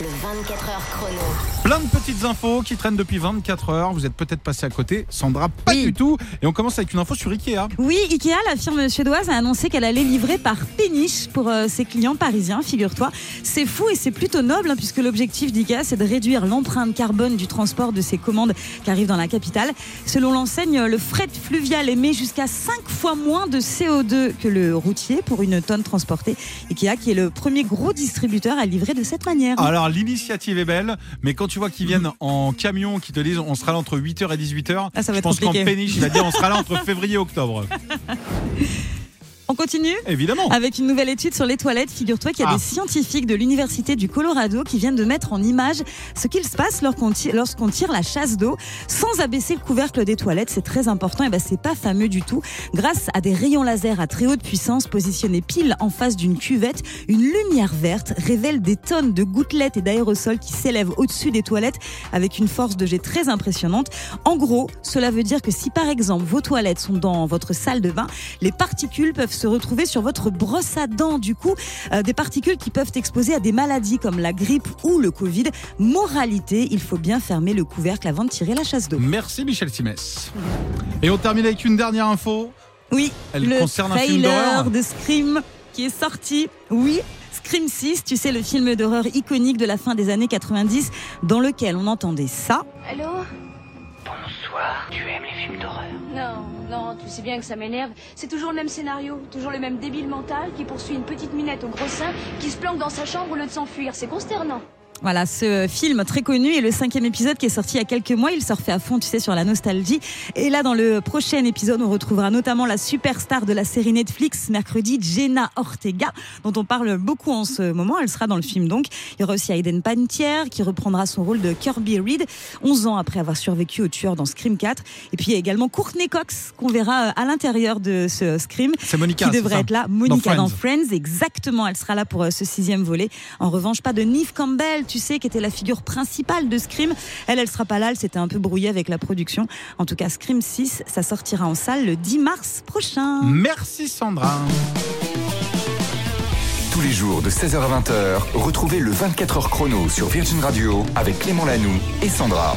Le 24 heures chrono. Plein de petites infos qui traînent depuis 24 heures. Vous êtes peut-être passé à côté. Sandra, pas Oui. du tout. Et on commence avec une info sur Ikea. Oui, Ikea, la firme suédoise, a annoncé qu'elle allait livrer par péniche pour euh, ses clients parisiens, figure-toi. C'est fou et c'est plutôt noble, hein, puisque l'objectif d'Ikea, c'est de réduire l'empreinte carbone du transport de ses commandes qui arrivent dans la capitale. Selon l'enseigne, le fret fluvial émet jusqu'à 5 fois moins de CO2 que le routier pour une tonne transportée. Ikea, qui est le premier gros distributeur à livrer de cette manière. Alors, l'initiative est belle, mais quand tu vois qu'ils viennent en camion, qui te disent on sera là entre 8h et 18h, Ah, ça va je pense qu'en péniche, il va dire on sera là entre février et octobre. On continue Évidemment. Avec une nouvelle étude sur les toilettes, figure-toi qu'il y a Ah. des scientifiques de l'Université du Colorado qui viennent de mettre en image ce qu'il se passe lorsqu'on tire, lorsqu'on tire la chasse d'eau sans abaisser le couvercle des toilettes. C'est très important et ben c'est pas fameux du tout. Grâce à des rayons laser à très haute puissance positionnés pile en face d'une cuvette, une lumière verte révèle des tonnes de gouttelettes et d'aérosols qui s'élèvent au-dessus des toilettes avec une force de jet très impressionnante. En gros, cela veut dire que si par exemple vos toilettes sont dans votre salle de bain, les particules peuvent se retrouver sur votre brosse à dents. Du coup, euh, des particules qui peuvent exposer à des maladies comme la grippe ou le Covid. Moralité, il faut bien fermer le couvercle avant de tirer la chasse d'eau. Merci Michel Simès. Et on termine avec une dernière info. Oui, Elle le concerne un film d'horreur trailer de Scream qui est sorti. Oui. Scream 6, tu sais, le film d'horreur iconique de la fin des années 90, dans lequel on entendait ça. Allô? Tu aimes les films d'horreur Non, non, tu sais bien que ça m'énerve. C'est toujours le même scénario, toujours le même débile mental qui poursuit une petite minette au gros sein qui se planque dans sa chambre au lieu de s'enfuir. C'est consternant. Voilà, ce film très connu et le cinquième épisode qui est sorti il y a quelques mois, il surfait à fond, tu sais, sur la nostalgie. Et là, dans le prochain épisode, on retrouvera notamment la superstar de la série Netflix, mercredi, Jenna Ortega, dont on parle beaucoup en ce moment. Elle sera dans le film donc. Il y aura aussi Aiden Pantier qui reprendra son rôle de Kirby Reed, 11 ans après avoir survécu au tueur dans Scream 4. Et puis il y a également Courtney Cox qu'on verra euh, à l'intérieur de ce Scream. C'est Monica. qui devrait être là. Monica Dans dans Friends. Friends. exactement. Elle sera là pour euh, ce sixième volet. En revanche, pas de Neve Campbell, tu sais, qui était la figure principale de Scream. Elle, elle sera pas là. Elle s'était un peu brouillée avec la production. En tout cas, Scream 6, ça sortira en salle le 10 mars prochain. Merci Sandra. Tous les jours de 16h à 20h, retrouvez le 24h chrono sur Virgin Radio avec Clément Lanoux et Sandra.